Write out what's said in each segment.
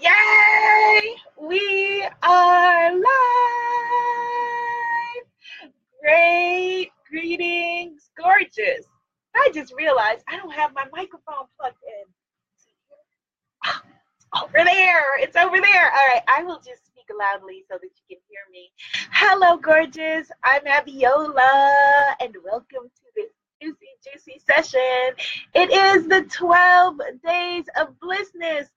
Yay! We are live! Great greetings, gorgeous. I just realized I don't have my microphone plugged in. Ah, over there, it's over there. All right, I will just speak loudly so that you can hear me. Hello, gorgeous. I'm Abiola, and welcome to this juicy, juicy session. It is the 12 days of blissness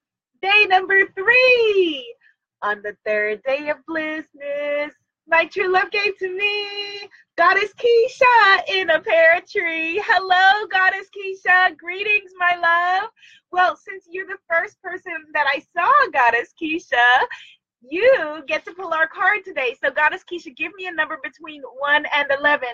day number three. On the third day of blissness, my true love gave to me Goddess Keisha in a pear tree. Hello, Goddess Keisha. Greetings, my love. Well, since you're the first person that I saw, Goddess Keisha, you get to pull our card today. So, Goddess Keisha, give me a number between 1 and 11.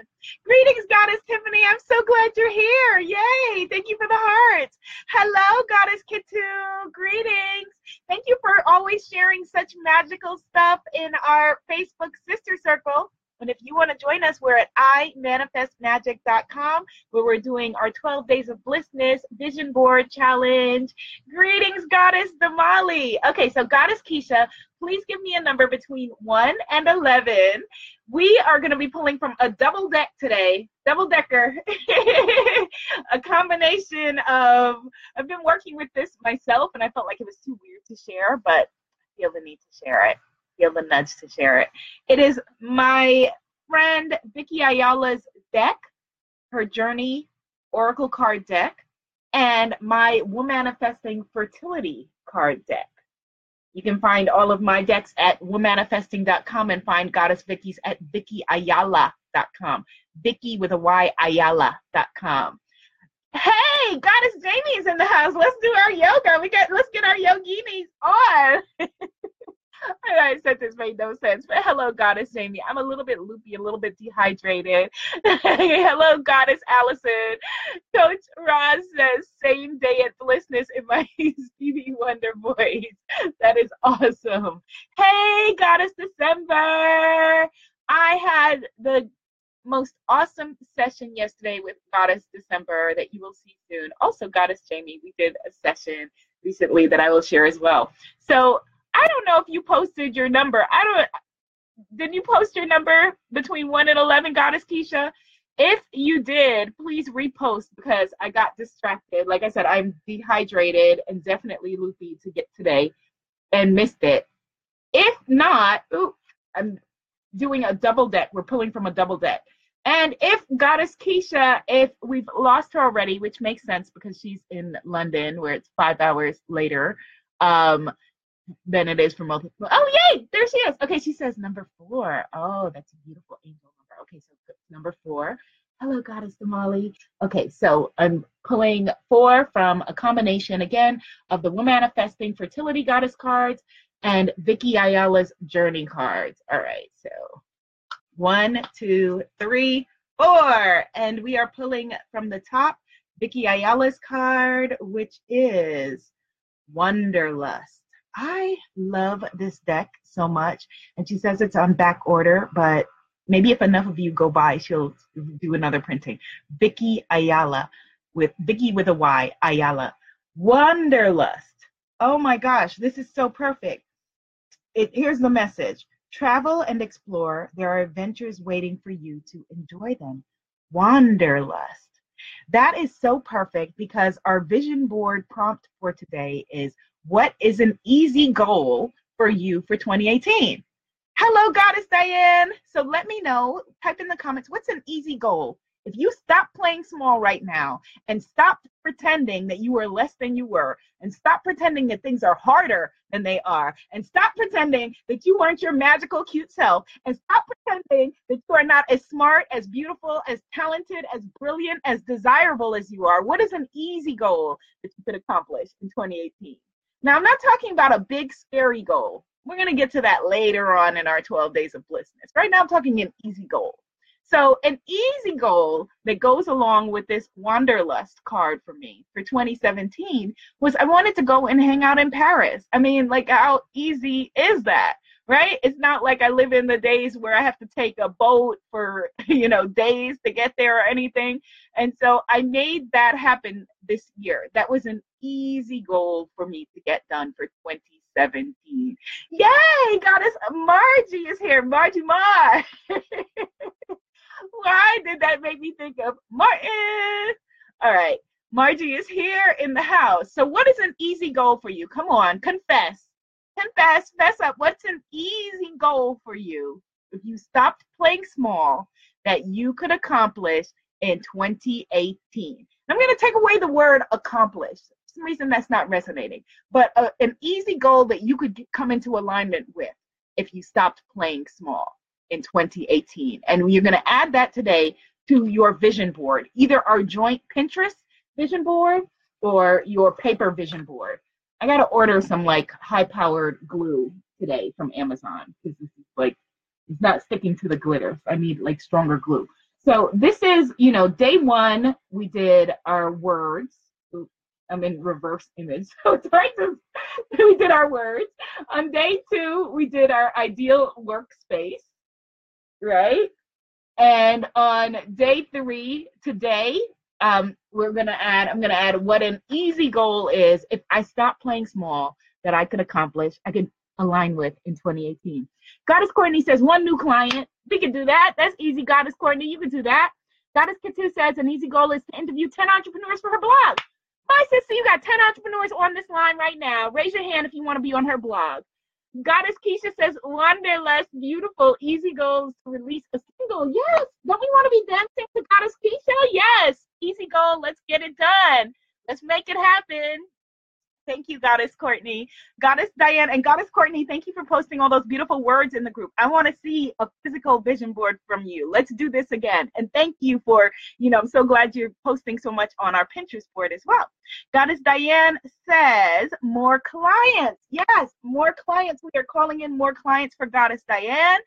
Greetings, Goddess Tiffany. I'm so glad you're here. Yay. Thank you for the hearts. Hello, Goddess Kitu. Greetings. Thank you for always sharing such magical stuff in our Facebook sister circle. And if you want to join us, we're at imanifestmagic.com where we're doing our 12 days of blissness vision board challenge. Greetings, Goddess Damali. Okay, so Goddess Keisha, please give me a number between 1 and 11. We are going to be pulling from a double deck today, double decker, a combination of, I've been working with this myself and I felt like it was too weird to share, but I feel the need to share it feel the nudge to share it. It is my friend Vicky Ayala's deck, her journey oracle card deck, and my Womanifesting Fertility card deck. You can find all of my decks at womanifesting.com and find Goddess Vicky's at vickyayala.com. Vicky with a Y, ayala.com. Hey, Goddess Jamie is in the house. Let's do our yoga. We got let's get our yoginis on. I said this made no sense, but hello, Goddess Jamie. I'm a little bit loopy, a little bit dehydrated. hello, Goddess Allison. Coach Ross says, same day at Blissness in my Stevie Wonder voice. That is awesome. Hey, Goddess December. I had the most awesome session yesterday with Goddess December that you will see soon. Also, Goddess Jamie, we did a session recently that I will share as well. So I don't know if you posted your number. I don't. Did you post your number between one and eleven, Goddess Keisha? If you did, please repost because I got distracted. Like I said, I'm dehydrated and definitely loopy to get today and missed it. If not, ooh, I'm doing a double deck. We're pulling from a double deck. And if Goddess Keisha, if we've lost her already, which makes sense because she's in London where it's five hours later, um, than it is for multiple. Oh, yay! There she is. Okay, she says number four. Oh, that's a beautiful angel number. Okay, so number four. Hello, Goddess Damali. Okay, so I'm pulling four from a combination again of the Womanifesting Fertility Goddess cards and Vicky Ayala's Journey cards. All right, so one, two, three, four. And we are pulling from the top Vicky Ayala's card, which is Wanderlust. I love this deck so much. And she says it's on back order, but maybe if enough of you go by, she'll do another printing. Vicky Ayala with Vicky with a Y, Ayala. Wanderlust. Oh my gosh, this is so perfect. It, here's the message travel and explore. There are adventures waiting for you to enjoy them. Wanderlust. That is so perfect because our vision board prompt for today is what is an easy goal for you for 2018? Hello, Goddess Diane. So let me know, type in the comments, what's an easy goal? If you stop playing small right now and stop pretending that you are less than you were, and stop pretending that things are harder than they are, and stop pretending that you weren't your magical, cute self, and stop pretending that you are not as smart, as beautiful, as talented, as brilliant, as desirable as you are, what is an easy goal that you could accomplish in 2018? Now, I'm not talking about a big, scary goal. We're going to get to that later on in our 12 days of blissness. Right now, I'm talking an easy goal. So, an easy goal that goes along with this Wanderlust card for me for 2017 was I wanted to go and hang out in Paris. I mean, like, how easy is that? Right? It's not like I live in the days where I have to take a boat for, you know, days to get there or anything. And so I made that happen this year. That was an easy goal for me to get done for 2017. 2017. Yay! Goddess Margie is here. Margie Mar. Why did that make me think of Martin? All right. Margie is here in the house. So, what is an easy goal for you? Come on, confess. Confess, fess up. What's an easy goal for you if you stopped playing small that you could accomplish in 2018? I'm going to take away the word accomplish. For some reason that's not resonating, but uh, an easy goal that you could get, come into alignment with if you stopped playing small in 2018. And you're going to add that today to your vision board, either our joint Pinterest vision board or your paper vision board. I got to order some like high powered glue today from Amazon because this is like, it's not sticking to the glitter. I need like stronger glue. So this is, you know, day one, we did our words. I'm in reverse image. So it's hard to, we did our words. On day two, we did our ideal workspace, right? And on day three, today, um, we're gonna add, I'm gonna add what an easy goal is if I stop playing small that I could accomplish, I could align with in 2018. Goddess Courtney says one new client. We can do that. That's easy, Goddess Courtney. You can do that. Goddess Katu says an easy goal is to interview 10 entrepreneurs for her blog. My sister, you got 10 entrepreneurs on this line right now. Raise your hand if you want to be on her blog. Goddess Keisha says wanderlust, beautiful, easy goals to release a single. Yes. Don't we want to be dancing to Goddess Keisha? Yes. Easy goal. Let's get it done. Let's make it happen. Thank you, Goddess Courtney. Goddess Diane and Goddess Courtney, thank you for posting all those beautiful words in the group. I want to see a physical vision board from you. Let's do this again. And thank you for, you know, I'm so glad you're posting so much on our Pinterest board as well. Goddess Diane says, more clients. Yes, more clients. We are calling in more clients for Goddess Diane.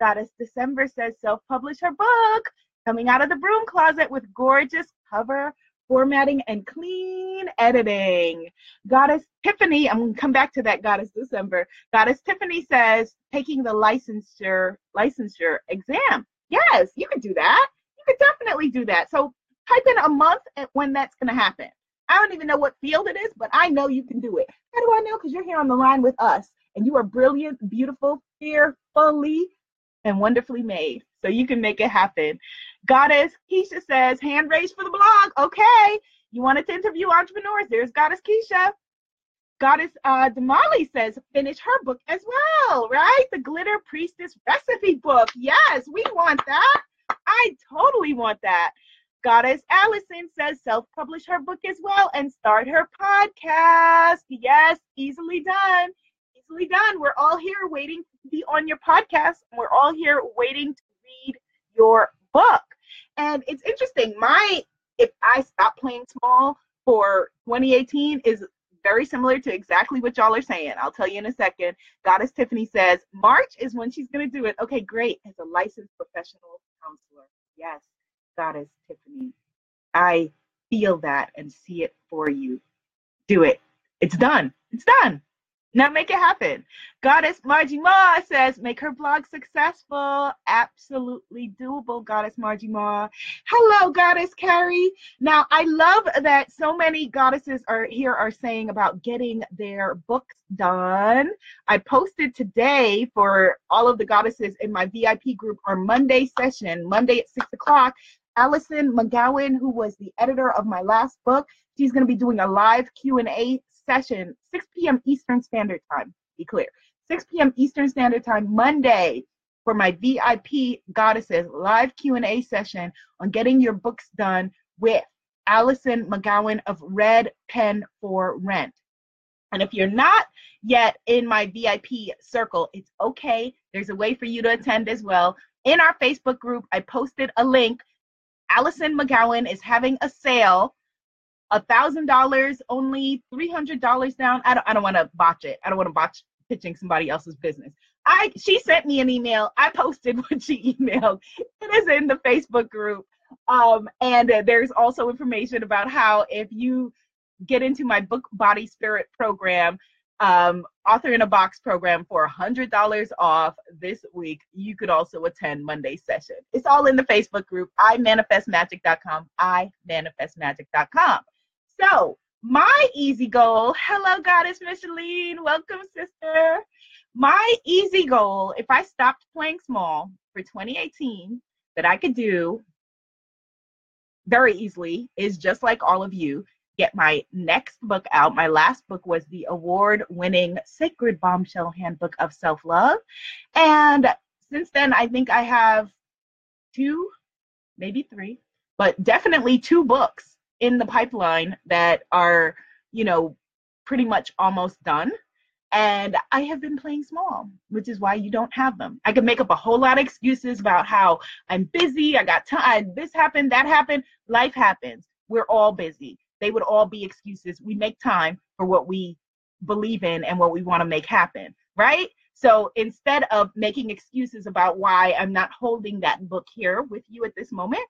Goddess December says, self publish her book. Coming out of the broom closet with gorgeous cover formatting and clean editing. Goddess Tiffany, I'm going to come back to that Goddess December. Goddess Tiffany says taking the licensure licensure exam. Yes, you can do that. You could definitely do that. So type in a month when that's going to happen. I don't even know what field it is, but I know you can do it. How do I know? Because you're here on the line with us and you are brilliant, beautiful, fearfully, and wonderfully made. So you can make it happen. Goddess Keisha says, hand raised for the blog. Okay. You wanted to interview entrepreneurs. There's Goddess Keisha. Goddess uh, Damali says, finish her book as well, right? The Glitter Priestess recipe book. Yes, we want that. I totally want that. Goddess Allison says, self publish her book as well and start her podcast. Yes, easily done. Easily done. We're all here waiting to be on your podcast. We're all here waiting to read your book. And it's interesting. My if I stop playing small for 2018 is very similar to exactly what y'all are saying. I'll tell you in a second. Goddess Tiffany says March is when she's going to do it. Okay, great. As a licensed professional counselor. Yes, Goddess Tiffany. I feel that and see it for you. Do it. It's done. It's done. Now make it happen. Goddess Margie Ma says, make her blog successful. Absolutely doable, Goddess Margie Ma. Hello, Goddess Carrie. Now, I love that so many goddesses are here are saying about getting their books done. I posted today for all of the goddesses in my VIP group our Monday session, Monday at six o'clock. Allison McGowan, who was the editor of my last book, she's going to be doing a live Q&A session, 6 p.m. Eastern Standard Time. Be clear, 6 p.m. Eastern Standard Time Monday for my VIP Goddesses live Q&A session on getting your books done with Allison McGowan of Red Pen for Rent. And if you're not yet in my VIP circle, it's okay. There's a way for you to attend as well. In our Facebook group, I posted a link. Allison McGowan is having a sale a thousand dollars, only three hundred dollars down. I don't I don't want to botch it. I don't want to botch pitching somebody else's business. I she sent me an email. I posted what she emailed. It is in the Facebook group. Um, and uh, there's also information about how if you get into my book body spirit program, um, author in a box program for a hundred dollars off this week, you could also attend Monday session. It's all in the Facebook group. imanifestmagic.com, manifestmagic.com. So my easy goal, hello, Goddess Micheline. Welcome, sister. My easy goal, if I stopped playing small for 2018, that I could do very easily is just like all of you, get my next book out. My last book was the award winning Sacred Bombshell Handbook of Self Love. And since then, I think I have two, maybe three, but definitely two books in the pipeline that are, you know, pretty much almost done. And I have been playing small, which is why you don't have them. I could make up a whole lot of excuses about how I'm busy, I got time, this happened, that happened. Life happens. We're all busy. They would all be excuses. We make time for what we believe in and what we want to make happen, right? So instead of making excuses about why I'm not holding that book here with you at this moment,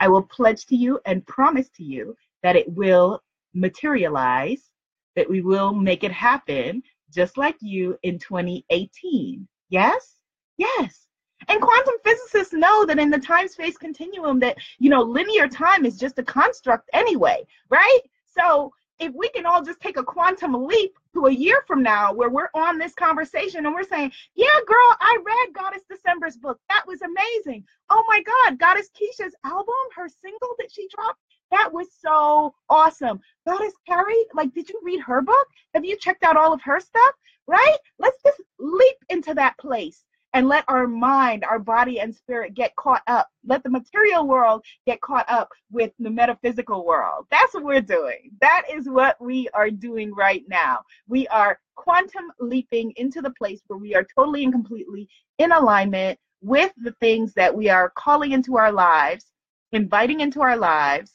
I will pledge to you and promise to you that it will materialize, that we will make it happen just like you in 2018. Yes? Yes. And quantum physicists know that in the time space continuum that, you know, linear time is just a construct anyway, right? So if we can all just take a quantum leap to a year from now where we're on this conversation and we're saying, yeah, girl, I read Goddess December's book. That was amazing. Oh my God, Goddess Keisha's album, her single that she dropped, that was so awesome. Goddess Carrie, like, did you read her book? Have you checked out all of her stuff? Right? Let's just leap into that place and let our mind, our body, and spirit get caught up. Let the material world get caught up with the metaphysical world. That's what we're doing. That is what we are doing right now. We are quantum leaping into the place where we are totally and completely in alignment with the things that we are calling into our lives, inviting into our lives,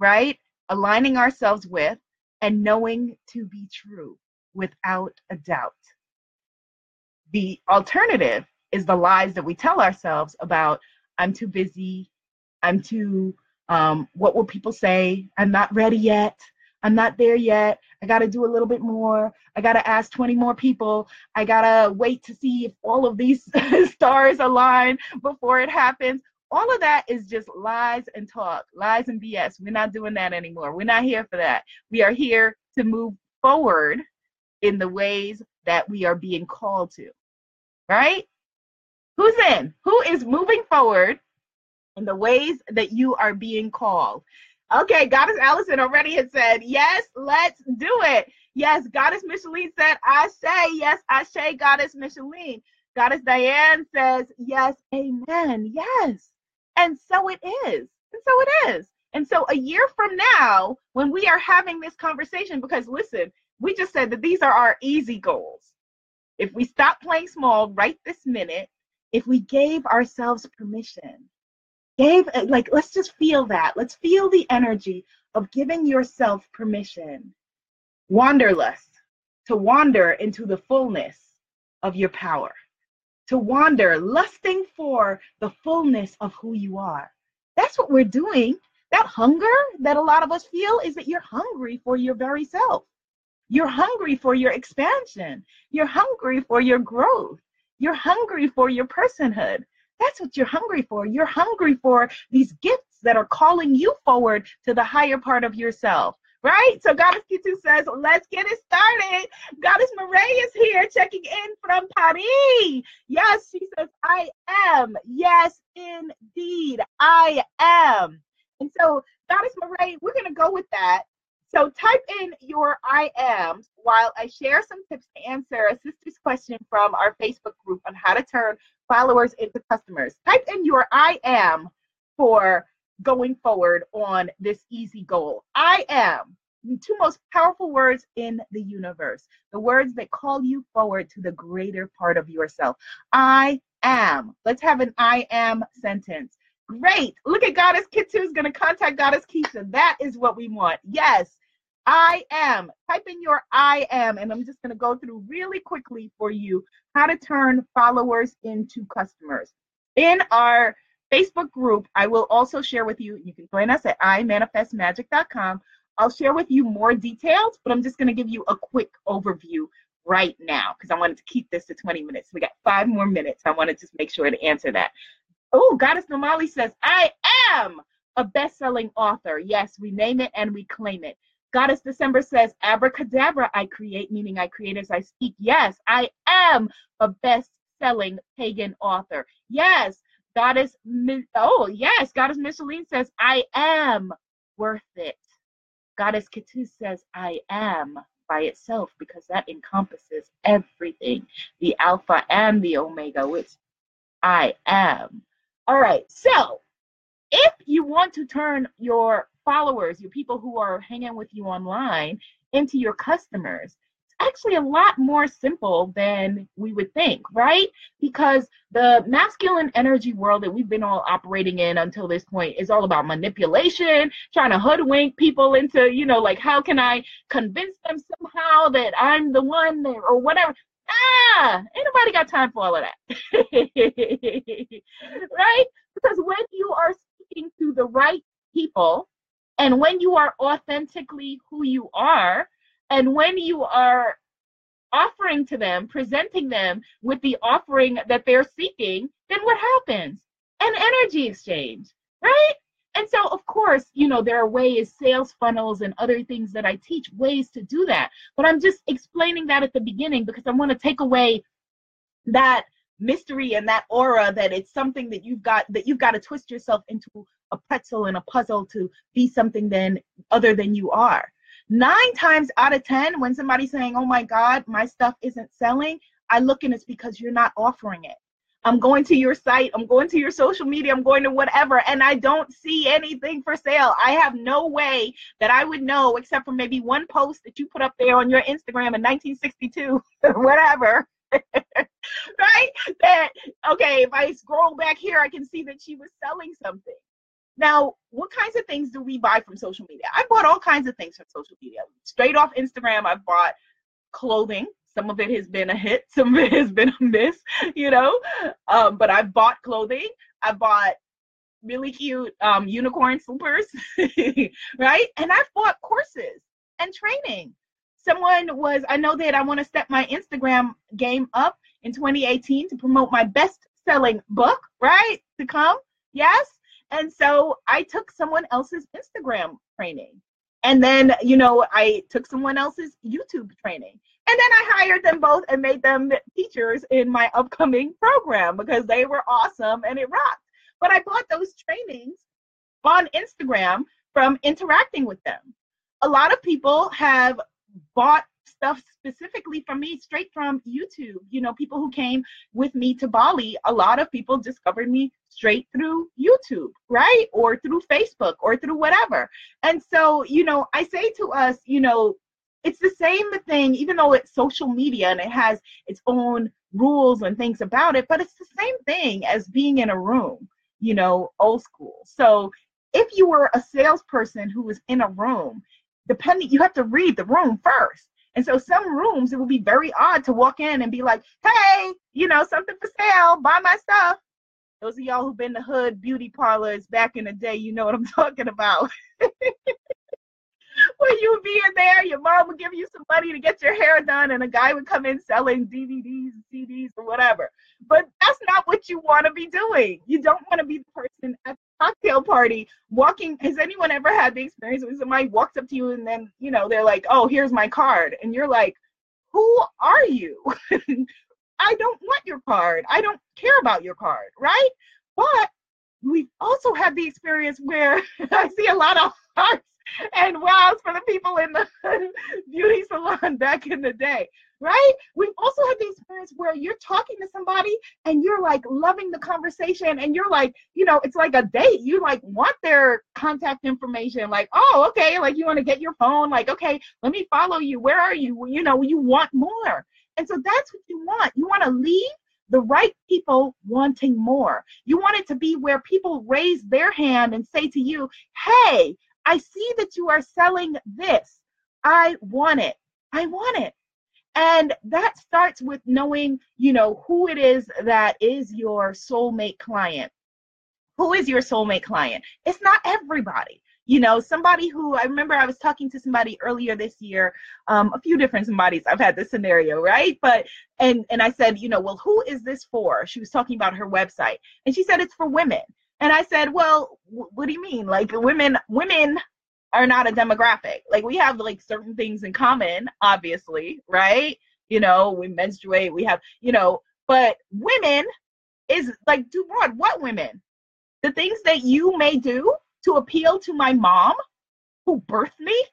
right? Aligning ourselves with and knowing to be true without a doubt. The alternative is the lies that we tell ourselves about I'm too busy, I'm too, um, what will people say? I'm not ready yet. I'm not there yet. I got to do a little bit more. I got to ask 20 more people. I got to wait to see if all of these stars align before it happens all of that is just lies and talk, lies and BS. We're not doing that anymore. We're not here for that. We are here to move forward in the ways that we are being called to. Right? Who's in? Who is moving forward in the ways that you are being called? Okay, Goddess Allison already had said, yes, let's do it. Yes, Goddess Micheline said, I say, yes, I say, Goddess Micheline. Goddess Diane says, yes, amen, yes. And so it is. And so it is. And so a year from now, when we are having this conversation, because listen, we just said that these are our easy goals. If we stop playing small right this minute, if we gave ourselves permission, gave, uh, like, let's just feel that. Let's feel the energy of giving yourself permission. Wanderlust, to wander into the fullness of your power to wander, lusting for the fullness of who you are. That's what we're doing. That hunger that a lot of us feel is that you're hungry for your very self. You're hungry for your expansion. You're hungry for your growth. You're hungry for your personhood. That's what you're hungry for. You're hungry for these gifts that are calling you forward to the higher part of yourself right? So Goddess Kitu says, let's get it started. Goddess Marae is here checking in from Paris. Yes, she says, I am. Yes, indeed, I am. And so, Goddess Marae, we're going to go with that. So type in your I ams while I share some tips to answer a sister's question from our Facebook group on how to turn followers into customers. Type in your I am for going forward on this easy goal. I am the two most powerful words in the universe, the words that call you forward to the greater part of yourself. I am. Let's have an I am sentence. Great. Look at Goddess Kitsu is going to contact Goddess Keisha. That is what we want. Yes. I am. Type in your I am, and I'm just going to go through really quickly for you how to turn followers into customers. In our Facebook group, I will also share with you, you can join us at imanifestmagic.com. I'll share with you more details, but I'm just going to give you a quick overview right now because I wanted to keep this to 20 minutes. We got five more minutes. I want to just make sure to answer that. Oh, Goddess Nomali says, I am a best selling author. Yes, we name it and we claim it. Goddess December says, Abracadabra, I create, meaning I create as I speak. Yes, I am a best selling pagan author. Yes, Goddess, oh, yes, Goddess Micheline says, I am worth it. Goddess Ketu says, I am by itself because that encompasses everything the Alpha and the Omega, which I am. All right, so if you want to turn your followers, your people who are hanging with you online, into your customers, it's actually a lot more simple than we would think, right? Because the masculine energy world that we've been all operating in until this point is all about manipulation, trying to hoodwink people into, you know, like how can I convince them somehow that I'm the one that, or whatever. Ah, ain't nobody got time for all of that. right? Because when you are speaking to the right people and when you are authentically who you are, and when you are offering to them, presenting them with the offering that they're seeking, then what happens? An energy exchange, right? And so, of course, you know, there are ways, sales funnels and other things that I teach, ways to do that. But I'm just explaining that at the beginning because I want to take away that mystery and that aura that it's something that you've got that you've got to twist yourself into a pretzel and a puzzle to be something then other than you are Nine times out of 10, when somebody's saying, Oh my God, my stuff isn't selling, I look and it's because you're not offering it. I'm going to your site, I'm going to your social media, I'm going to whatever, and I don't see anything for sale. I have no way that I would know, except for maybe one post that you put up there on your Instagram in 1962, whatever. right? That, okay, if I scroll back here, I can see that she was selling something. Now, what kinds of things do we buy from social media? I bought all kinds of things from social media. Straight off Instagram, I bought clothing. Some of it has been a hit, some of it has been a miss, you know. Um, but I bought clothing. I bought really cute um, unicorn slippers, right? And I've bought courses and training. Someone was, I know that I want to step my Instagram game up in 2018 to promote my best selling book, right? To come. Yes. And so I took someone else's Instagram training. And then, you know, I took someone else's YouTube training. And then I hired them both and made them teachers in my upcoming program because they were awesome and it rocked. But I bought those trainings on Instagram from interacting with them. A lot of people have bought stuff specifically from me straight from YouTube. You know, people who came with me to Bali, a lot of people discovered me straight through YouTube, right? Or through Facebook or through whatever. And so, you know, I say to us, you know, it's the same thing, even though it's social media and it has its own rules and things about it, but it's the same thing as being in a room, you know, old school. So if you were a salesperson who was in a room, depending, you have to read the room first. And so some rooms, it would be very odd to walk in and be like, hey, you know, something for sale, buy my stuff. Those of y'all who've been to hood beauty parlors back in the day, you know what I'm talking about. When you would be in there, your mom would give you some money to get your hair done, and a guy would come in selling DVDs, CDs, or whatever. But that's not what you want to be doing. You don't want to be the person at the cocktail party walking. Has anyone ever had the experience when somebody walks up to you and then, you know, they're like, oh, here's my card. And you're like, who are you? I don't want your card. I don't care about your card, right? But we've also had the experience where I see a lot of hearts and wows for the people in the beauty salon back in the day, right? We've also had the experience where you're talking to somebody and you're like loving the conversation and you're like, you know, it's like a date. You like want their contact information, like, oh, okay, like you want to get your phone, like, okay, let me follow you. Where are you? You know, you want more. And so that's what you want. You want to leave the right people wanting more. You want it to be where people raise their hand and say to you, hey, I see that you are selling this. I want it. I want it. And that starts with knowing, you know, who it is that is your soulmate client. Who is your soulmate client? It's not everybody. You know, somebody who I remember I was talking to somebody earlier this year, um, a few different somebodies. I've had this scenario, right? But and and I said, you know, well, who is this for? She was talking about her website, and she said it's for women. And I said, well, what do you mean? Like women, women are not a demographic. Like we have like certain things in common, obviously, right? You know, we menstruate, we have, you know, but women is like, do what? What women? The things that you may do to appeal to my mom who birthed me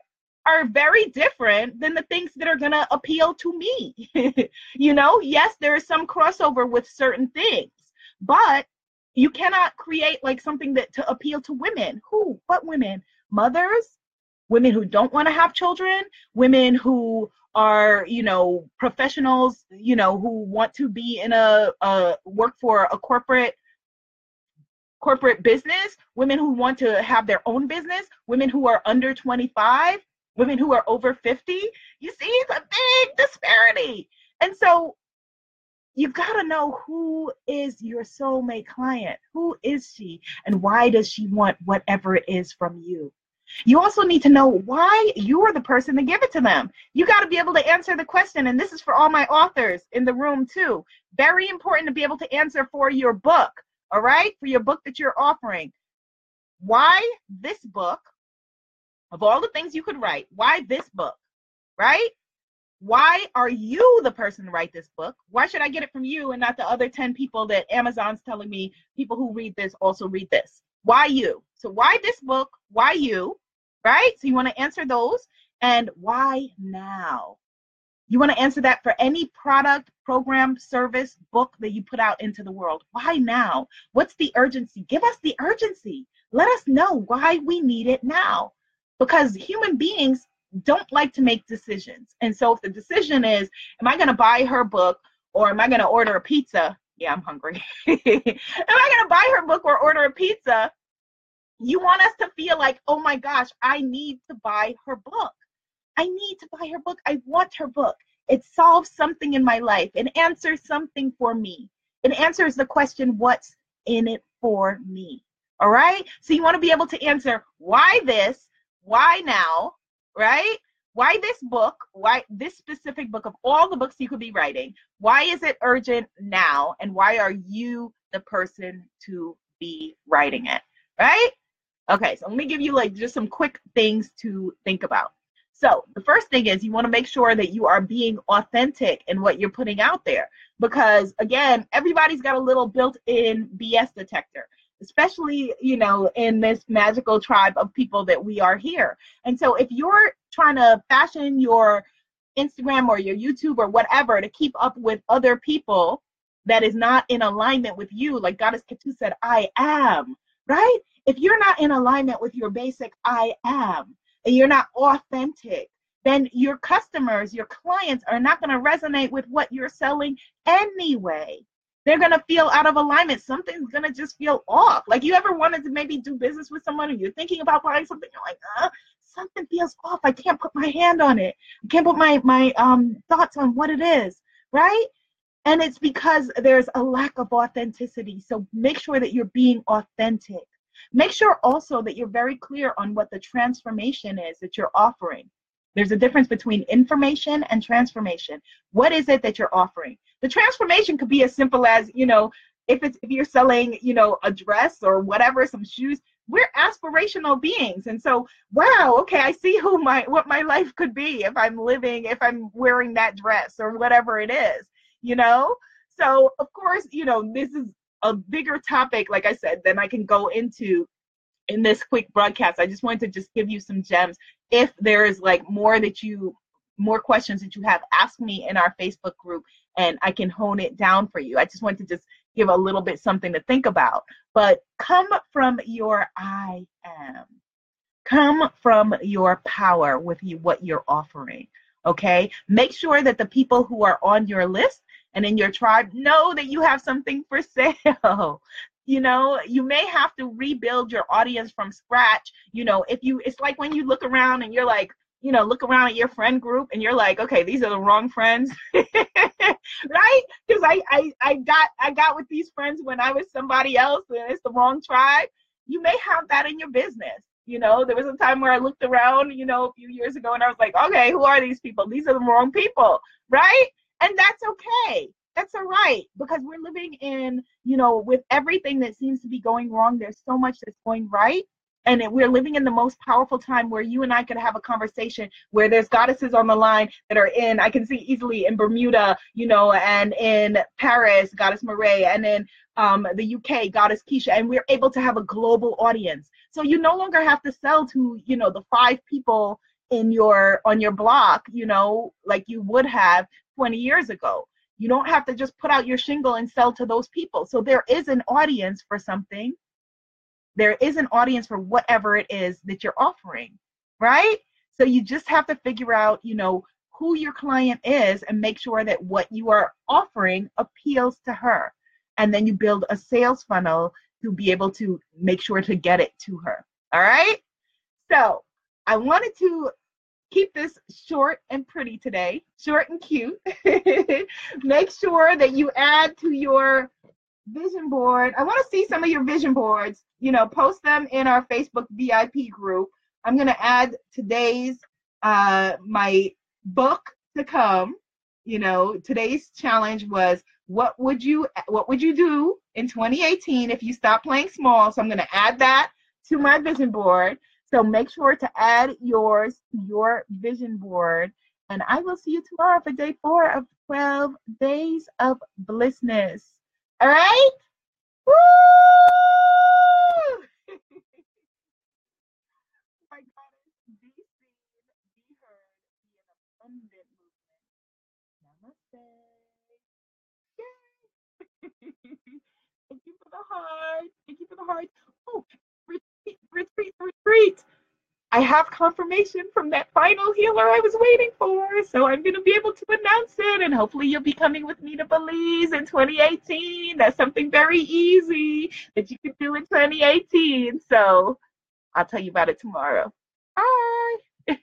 are very different than the things that are going to appeal to me. you know, yes, there is some crossover with certain things, but you cannot create like something that to appeal to women. Who? What women? Mothers? Women who don't want to have children? Women who are, you know, professionals, you know, who want to be in a, a work for a corporate corporate business, women who want to have their own business, women who are under 25, women who are over 50. You see, it's a big disparity. And so you've got to know who is your soulmate client. Who is she? And why does she want whatever it is from you? You also need to know why you're the person to give it to them. You got to be able to answer the question. And this is for all my authors in the room, too. Very important to be able to answer for your book, all right? For your book that you're offering. Why this book? Of all the things you could write, why this book, right? Why are you the person to write this book? Why should I get it from you and not the other 10 people that Amazon's telling me people who read this also read this? Why you? So, why this book? Why you? Right? So, you want to answer those. And why now? You want to answer that for any product, program, service, book that you put out into the world. Why now? What's the urgency? Give us the urgency. Let us know why we need it now. Because human beings don't like to make decisions. And so if the decision is, am I going to buy her book or am I going to order a pizza? Yeah, I'm hungry. am I going to buy her book or order a pizza? You want us to feel like, oh my gosh, I need to buy her book. I need to buy her book. I want her book. It solves something in my life. It answers something for me. It answers the question, what's in it for me? All right. So you want to be able to answer why this, why now, right? Why this book? Why this specific book of all the books you could be writing? Why is it urgent now? And why are you the person to be writing it? Right? Okay, so let me give you like just some quick things to think about. So, the first thing is you want to make sure that you are being authentic in what you're putting out there because again, everybody's got a little built-in BS detector especially you know in this magical tribe of people that we are here. And so if you're trying to fashion your instagram or your youtube or whatever to keep up with other people that is not in alignment with you like goddess Katu said i am right? If you're not in alignment with your basic i am and you're not authentic then your customers your clients are not going to resonate with what you're selling anyway they're to feel out of alignment. Something's to just feel off. Like you ever wanted to maybe do business with someone and you're thinking about buying something, you're like, uh, something feels off. I can't put my hand on it. I can't put my, my um, thoughts on what it is, right? And it's because there's a lack of authenticity. So make sure that you're being authentic. Make sure also that you're very clear on what the transformation is that you're offering. There's a difference between information and transformation. What is it that you're offering? The transformation could be as simple as, you know, if it's if you're selling, you know, a dress or whatever, some shoes, we're aspirational beings. And so, wow, okay, I see who my what my life could be if I'm living, if I'm wearing that dress or whatever it is, you know? So, of course, you know, this is a bigger topic, like I said, than I can go into in this quick broadcast. I just wanted to just give you some gems. If there is like more that you more questions that you have, ask me in our Facebook group and I can hone it down for you. I just want to just give a little bit something to think about. But come from your I am. Come from your power with you what you're offering. Okay? Make sure that the people who are on your list and in your tribe know that you have something for sale. You know you may have to rebuild your audience from scratch you know if you it's like when you look around and you're like you know, look around at your friend group and you're like, okay, these are the wrong friends, right? Because I, I, I got, I got with these friends when I was somebody else and it's the wrong tribe. You may have that in your business. You know, there was a time where I looked around, you know, a few years ago and I was like, okay, who are these people? These are the wrong people, right? And that's okay. That's all right because we're living in, you know, with everything that seems to be going wrong, there's so much that's going right and we're living in the most powerful time where you and I could have a conversation where there's goddesses on the line that are in, I can see easily in Bermuda, you know, and in Paris, Goddess Marae, and in um, the UK, Goddess Keisha, and we're able to have a global audience. So you no longer have to sell to, you know, the five people in your on your block, you know, like you would have 20 years ago. You don't have to just put out your shingle and sell to those people. So there is an audience for something there is an audience for whatever it is that you're offering, right? So you just have to figure out, you know, who your client is and make sure that what you are offering appeals to her. And then you build a sales funnel to be able to make sure to get it to her. All right? So I wanted to keep this short and pretty today, short and cute. make sure that you add to your vision board. I want to see some of your vision boards. You know, post them in our Facebook VIP group. I'm going to add today's uh my book to come. You know, today's challenge was what would you what would you do in 2018 if you stop playing small? So I'm going to add that to my vision board. So make sure to add yours to your vision board. And I will see you tomorrow for day four of 12 days of blissness. All right? Woo! My goddess, be seen, be heard, be an abundant movement. Namaste. Yay! Thank you for the heart. Thank you for the heart. Oh, retreat, retreat. I have confirmation from that final healer I was waiting for. So I'm going to be able to announce it. And hopefully, you'll be coming with me to Belize in 2018. That's something very easy that you can do in 2018. So I'll tell you about it tomorrow. Bye.